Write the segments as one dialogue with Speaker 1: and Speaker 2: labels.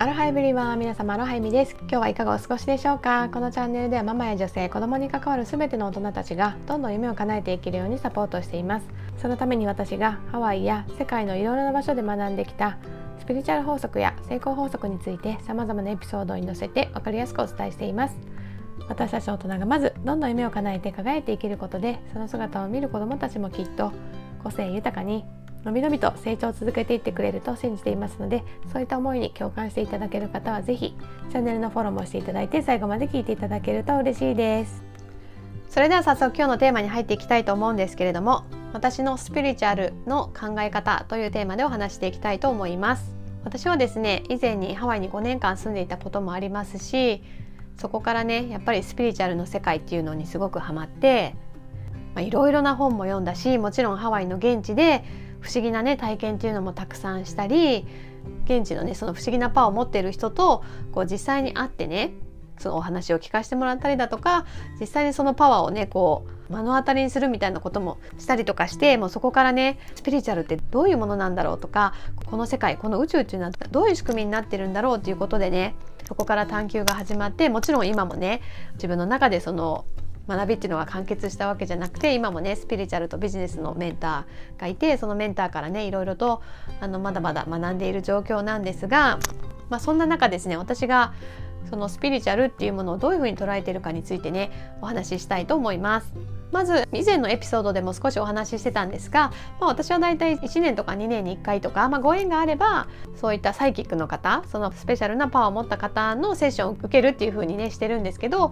Speaker 1: アロハイブリは皆様アロハイミです。今日はいかがお過ごしでしょうか？このチャンネルではママや女性子供に関わる全ての大人たちがどんどん夢を叶えていけるようにサポートしています。そのために私がハワイや世界のいろいろな場所で学んできたスピリチュアル法則や成功法則について様々なエピソードに載せて分かりやすくお伝えしています。私たち大人がまずどんどん夢を叶えて輝いていけることでその姿を見る子どもたちもきっと個性豊かにのびのびと成長を続けていってくれると信じていますのでそういった思いに共感していただける方は是非チャンネルのフォローもしていただいて最後まで聞いていただけると嬉しいです。それでは早速今日のテーマに入っていきたいと思うんですけれども私のスピリチュアルの考え方というテーマでお話していきたいと思います。私はですね以前にハワイに5年間住んでいたこともありますしそこからねやっぱりスピリチュアルの世界っていうのにすごくハマっていろいろな本も読んだしもちろんハワイの現地で不思議なね体験っていうのもたくさんしたり現地のねその不思議なパワーを持っている人とこう実際に会ってねそのお話を聞かせてもらったりだとか実際にそのパワーをねこう目の当たりにするみたいなこともしたりとかしてもうそこからねスピリチュアルってどういうものなんだろうとかこの世界この宇宙っていうのはどういう仕組みになってるんだろうっていうことでねそこから探求が始まってもちろん今もね自分の中でその学びっていうのは完結したわけじゃなくて今もねスピリチュアルとビジネスのメンターがいてそのメンターからねいろいろとあのまだまだ学んでいる状況なんですが、まあ、そんな中ですね私がそのスピリチュアルっていうものをどういうふうに捉えているかについてねお話ししたいと思います。まず以前のエピソードでも少しお話ししてたんですが、まあ、私はだいたい1年とか2年に1回とか、まあ、ご縁があればそういったサイキックの方そのスペシャルなパワーを持った方のセッションを受けるっていう風にねしてるんですけど、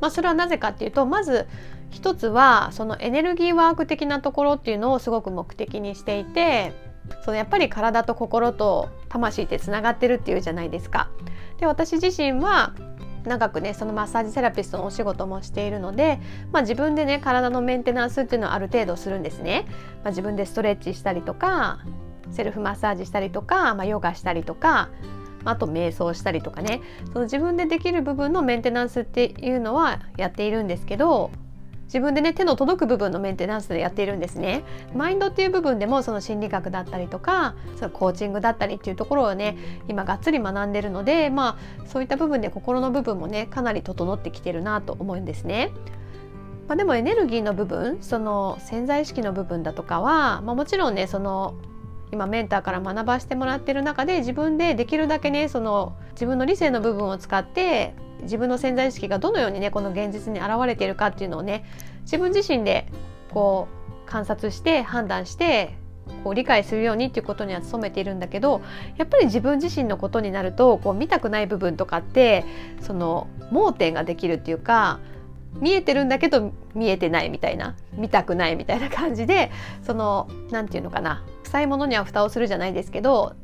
Speaker 1: まあ、それはなぜかっていうとまず一つはそのエネルギーワーク的なところっていうのをすごく目的にしていてそのやっぱり体と心と魂ってつながってるっていうじゃないですか。で私自身は長くねそのマッサージセラピストのお仕事もしているので、まあ、自分でね体のメンテナンスっていうのはある程度するんですね。まあ、自分でストレッチしたりとかセルフマッサージしたりとか、まあ、ヨガしたりとかあと瞑想したりとかねその自分でできる部分のメンテナンスっていうのはやっているんですけど自分でね手の届く部分のメンテナンスでやっているんですねマインドっていう部分でもその心理学だったりとかそのコーチングだったりっていうところをね今がっつり学んでるのでまあそういった部分で心の部分もねかなり整ってきてるなと思うんですね。まあ、でもエネルギーの部分その潜在意識の部分だとかは、まあ、もちろんねその今メンターから学ばせてもらってる中で自分でできるだけねその自分の理性の部分を使って自分の潜在意識がどのようにねこの現実に現れているかっていうのをね自分自身でこう観察して判断してこう理解するようにっていうことには努めているんだけどやっぱり自分自身のことになるとこう見たくない部分とかってその盲点ができるっていうか見えてるんだけど見えてないみたいな見たくないみたいな感じでその何て言うのかな臭いものには蓋をするじゃないですけど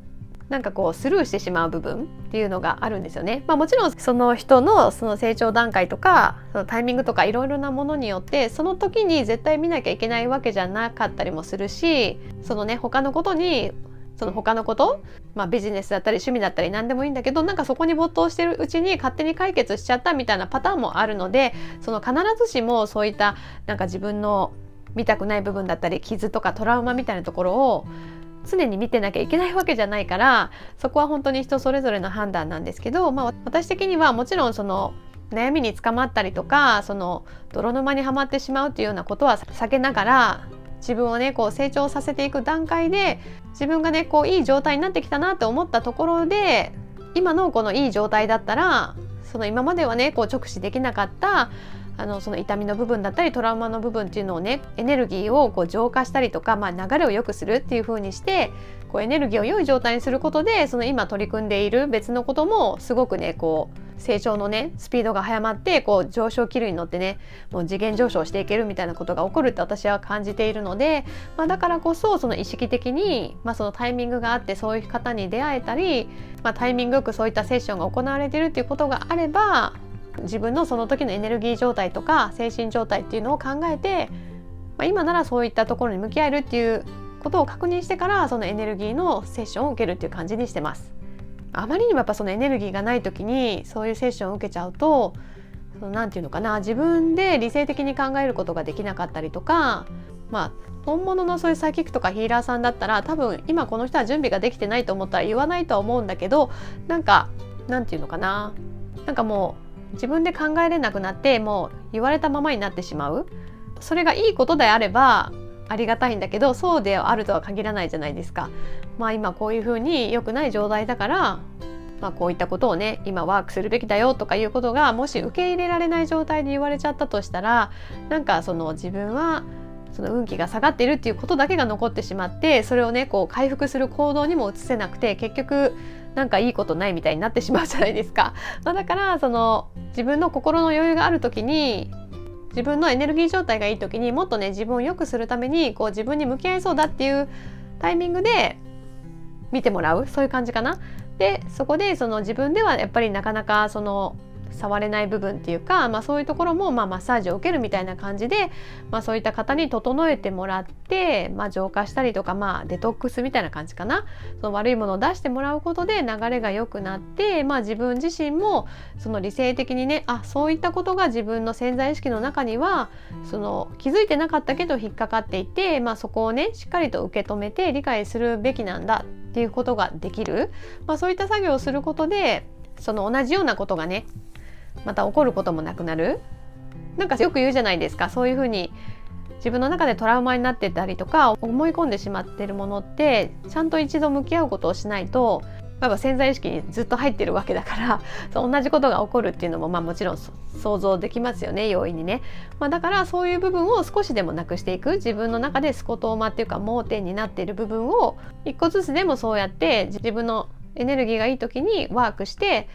Speaker 1: なんかこうスルーしてしまう部分っていうのがあるんですよね。まあ、もちろんその人のその成長段階とかそのタイミングとかいろいろなものによってその時に絶対見なきゃいけないわけじゃなかったりもするしそのね他のことにその他のこと、まあ、ビジネスだったり趣味だったり何でもいいんだけどなんかそこに没頭してるうちに勝手に解決しちゃったみたいなパターンもあるのでその必ずしもそういったなんか自分の見たくない部分だったり傷とかトラウマみたいなところを常に見てなきゃいけないわけじゃないからそこは本当に人それぞれの判断なんですけど、まあ、私的にはもちろんその悩みにつかまったりとかその泥沼にはまってしまうっていうようなことは避けながら自分をねこう成長させていく段階で自分がねこういい状態になってきたなと思ったところで今のこのいい状態だったらその今まではねこう直視できなかったあのその痛みの部分だったりトラウマの部分っていうのをねエネルギーをこう浄化したりとか、まあ、流れを良くするっていう風にしてこうエネルギーを良い状態にすることでその今取り組んでいる別のこともすごくねこう成長のねスピードが速まってこう上昇気流に乗ってねもう次元上昇していけるみたいなことが起こるって私は感じているので、まあ、だからこそその意識的に、まあ、そのタイミングがあってそういう方に出会えたり、まあ、タイミングよくそういったセッションが行われてるっていうことがあれば自分のその時のエネルギー状態とか精神状態っていうのを考えて、まあ、今ならそういったところに向き合えるっていうことを確認してからそのエネルギーのセッションを受けるっていう感じにしてます。あまりにもやっぱそのエネルギーがない時にそういうセッションを受けちゃうと何て言うのかな自分で理性的に考えることができなかったりとかまあ本物のそういうサイキックとかヒーラーさんだったら多分今この人は準備ができてないと思ったら言わないとは思うんだけどなんかなんて言うのかななんかもう自分で考えれなくなってもう言われたままになってしまうそれがいいことであればありがたいんだけどそうであるとは限らないじゃないですか。まあ今こういうふうに良くない状態だからまあ、こういったことをね今ワークするべきだよとかいうことがもし受け入れられない状態で言われちゃったとしたらなんかその自分はその運気が下がっているっていうことだけが残ってしまってそれをねこう回復する行動にも移せなくて結局なんかいいことないみたいになってしまうじゃないですか。まあ、だからその自分の心の余裕がある時に自分のエネルギー状態がいい時にもっとね自分を良くするためにこう自分に向き合いそうだっていうタイミングで見てもらうそういう感じかな。でそこでその自分ではやっぱりなかなかその触れない部分っていうか、まあ、そういうところもまあマッサージを受けるみたいな感じで、まあ、そういった方に整えてもらって、まあ、浄化したりとか、まあ、デトックスみたいな感じかな。その悪いものを出してもらうことで流れが良くなって、まあ、自分自身もその理性的にねあそういったことが自分の潜在意識の中にはその気づいてなかったけど引っかかっていて、まあ、そこをねしっかりと受け止めて理解するべきなんだっていうことができる、まあ、そういった作業をすることでその同じようなことがねまた起こることもなくなる？なんかよく言うじゃないですか。そういうふうに自分の中でトラウマになってたりとか思い込んでしまってるものってちゃんと一度向き合うことをしないとやっぱ潜在意識にずっと入ってるわけだから そう同じことが起こるっていうのも、まあ、もちろん想像できますよね。容易にね、まあ、だからそういう部分を少しでもなくしていく。自分の中でスコトーマっていうか盲点になっている部分を一個ずつでもそうやって自分のエネルギーがいい時にワークして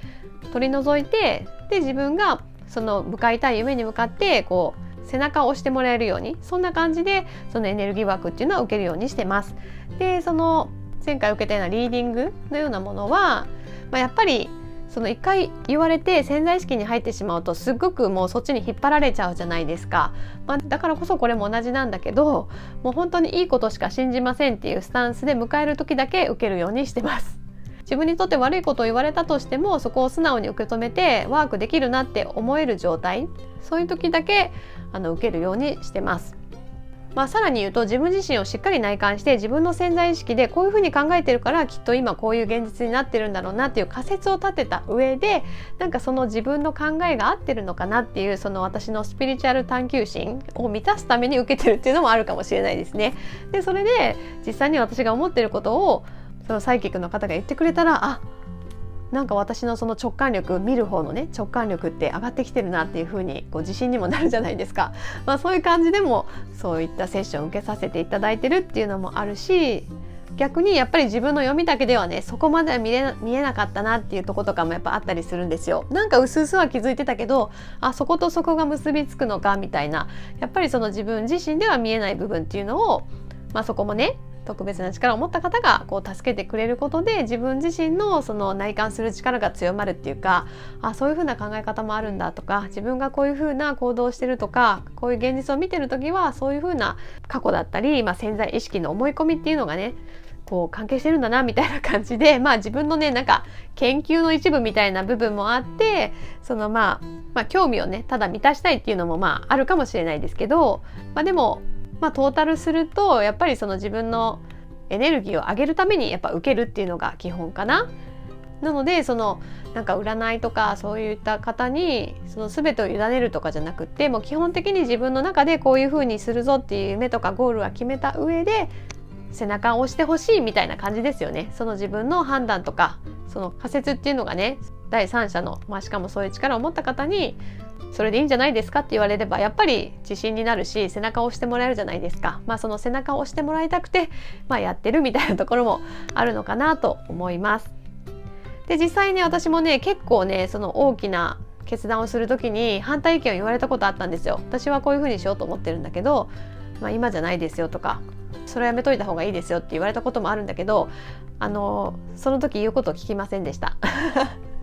Speaker 1: 取り除いてで自分がその向かいたい夢に向かってこう背中を押してもらえるようにそんな感じでそのエネルギーワークっていうのは受けるようにしてます。でその前回受けたようなリーディングのようなものは、まあ、やっぱりその一回言われて潜在意識に入ってしまうとすっごくもうそっちに引っ張られちゃうじゃないですか、まあ、だからこそこれも同じなんだけどもう本当にいいことしか信じませんっていうスタンスで迎える時だけ受けるようにしてます。自分にとって悪いことを言われたとしてもそこを素直に受け止めてワークできるなって思える状態そういう時だけあの受けるようにしてます。まあ、さらに言うと自分自身をしっかり内観して自分の潜在意識でこういうふうに考えてるからきっと今こういう現実になってるんだろうなっていう仮説を立てた上でなんかその自分の考えが合ってるのかなっていうその私のスピリチュアル探求心を満たすために受けてるっていうのもあるかもしれないですね。でそれで実際に私が思ってることをそのサイキックの方が言ってくれたらあなんか私のその直感力見る方のね直感力って上がってきてるなっていう風にこう自信にもなるじゃないですか、まあ、そういう感じでもそういったセッションを受けさせていただいてるっていうのもあるし逆にやっぱり自分の読みだけではねそこまでは見れ見えなかったなっていうとことかもやっぱあったりするんですよ。なんか薄々は気づいてたけどあそことそこが結びつくのかみたいなやっぱりその自分自身では見えない部分っていうのを、まあ、そこもね特別な力を持った方がこう助けてくれることで自分自身のその内観する力が強まるっていうかあそういうふうな考え方もあるんだとか自分がこういうふうな行動をしてるとかこういう現実を見てる時はそういうふうな過去だったり、まあ、潜在意識の思い込みっていうのがねこう関係してるんだなみたいな感じで まあ自分のねなんか研究の一部みたいな部分もあってそのまあまあ興味をねただ満たしたいっていうのもまああるかもしれないですけど、まあ、でもまあ、トータルするとやっぱりその自分のエネルギーを上げるためにやっぱ受けるっていうのが基本かな。なのでそのなんか占いとかそういった方にその全てを委ねるとかじゃなくてもう基本的に自分の中でこういうふうにするぞっていう夢とかゴールは決めた上で背中を押してほしいみたいな感じですよね。その自分の判断とかその仮説っていうのがね第三者の、まあ、しかもそういう力を持った方にそれでいいんじゃないですかって言われればやっぱり自信になるし背中を押してもらえるじゃないですか、まあ、その背中を押してもらいたくて、まあ、やってるみたいなところもあるのかなと思います。で実際ね私もね結構ねその大きな決断をする時に反対意見を言われたことあったんですよ。私はこういうふうにしようと思ってるんだけど、まあ、今じゃないですよとかそれはやめといた方がいいですよって言われたこともあるんだけどあのその時言うことを聞きませんでした。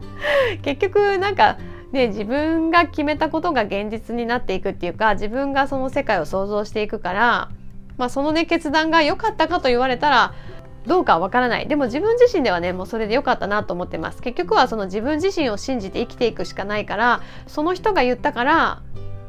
Speaker 1: 結局なんかね自分が決めたことが現実になっていくっていうか自分がその世界を想像していくから、まあ、そのね決断が良かったかと言われたらどうかわからない。でも自分自身ではねもうそれで良かったなと思ってます。結局はその自分自身を信じて生きていくしかないからその人が言ったから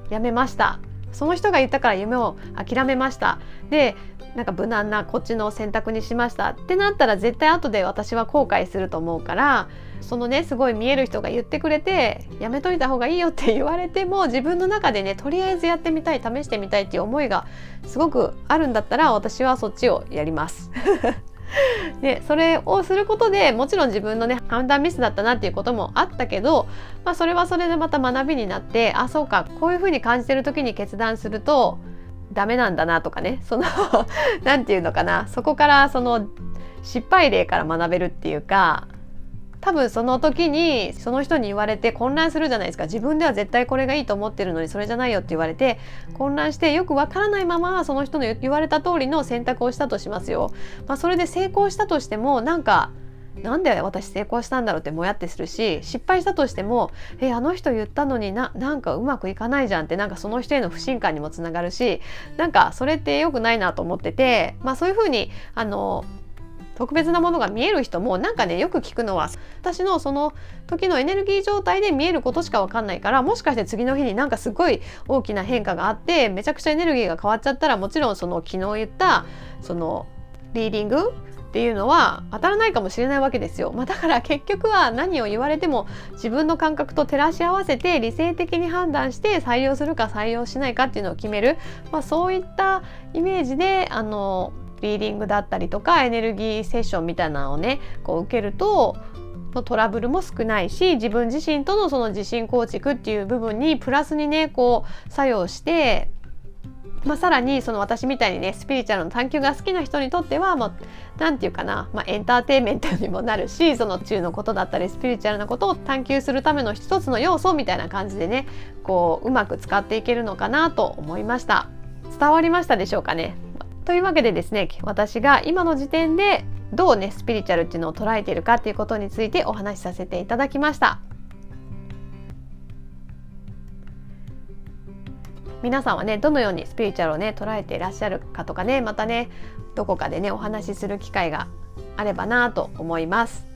Speaker 1: やめました。その人が言ったから夢を諦めました。でなんか無難なこっちの選択にしましたってなったら絶対後で私は後悔すると思うからそのねすごい見える人が言ってくれてやめといた方がいいよって言われても自分の中でねとりあえずやってみたい試してみたいっていう思いがすごくあるんだったら私はそっちをやります。で それをすることでもちろん自分のね判断ミスだったなっていうこともあったけど、まあ、それはそれでまた学びになってあそうかこういうふうに感じてる時に決断するとダメなんだなとかねその 何て言うのかなそこからその失敗例から学べるっていうか多分その時にその人に言われて混乱するじゃないですか自分では絶対これがいいと思ってるのにそれじゃないよって言われて混乱してよくわからないままその人の言われた通りの選択をしたとしますよ。まあ、それで成功したとしてもなんかなんで私成功したんだろうってもやってするし失敗したとしてもえあの人言ったのにななんかうまくいかないじゃんってなんかその人への不信感にもつながるしなんかそれって良くないなと思っててまあそういうふうにあの特別なものが見える人もなんかねよく聞くのは私のその時のエネルギー状態で見えることしか分かんないからもしかして次の日になんかすごい大きな変化があってめちゃくちゃエネルギーが変わっちゃったらもちろんその昨日言ったそのリーディングっていうのは当たらないかもしれないわけですよ、まあ、だから結局は何を言われても自分の感覚と照らし合わせて理性的に判断して採用するか採用しないかっていうのを決める、まあ、そういったイメージであのリーディングだったりとかエネルギーセッションみたいなのをねこう受けるとトラブルも少ないし自分自身とのその自信構築っていう部分にプラスにねこう作用してまあ、さらにその私みたいにねスピリチュアルの探求が好きな人にとっては何、まあ、て言うかな、まあ、エンターテインメントにもなるしその中のことだったりスピリチュアルなことを探求するための一つの要素みたいな感じでねこううまく使っていけるのかなと思いました。伝わりましたでしょうかね。というわけでですね私が今の時点でどうねスピリチュアルっていうのを捉えているかっていうことについてお話しさせていただきました。皆さんはねどのようにスピリチュアルをね捉えていらっしゃるかとかねまたねどこかでねお話しする機会があればなと思います。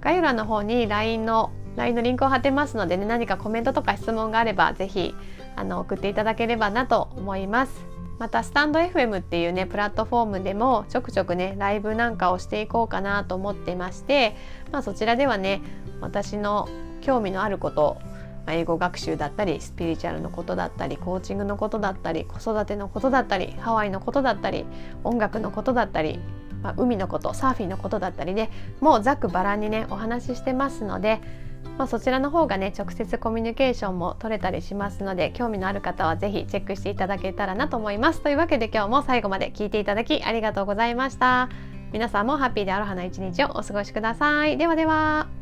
Speaker 1: 概要欄の方に LINE の LINE のリンクを貼ってますのでね何かコメントとか質問があれば是非あの送っていただければなと思います。またスタンド FM っていうねプラットフォームでもちょくちょくねライブなんかをしていこうかなと思ってまして、まあ、そちらではね私の興味のあること英語学習だったりスピリチュアルのことだったりコーチングのことだったり子育てのことだったりハワイのことだったり音楽のことだったり、まあ、海のことサーフィンのことだったりねもうざっくばらんにねお話ししてますのでまあ、そちらの方がね直接コミュニケーションも取れたりしますので興味のある方は是非チェックしていただけたらなと思います。というわけで今日も最後まで聞いていただきありがとうございました。皆さんもハッピーでアロハな一日をお過ごしください。ではでは。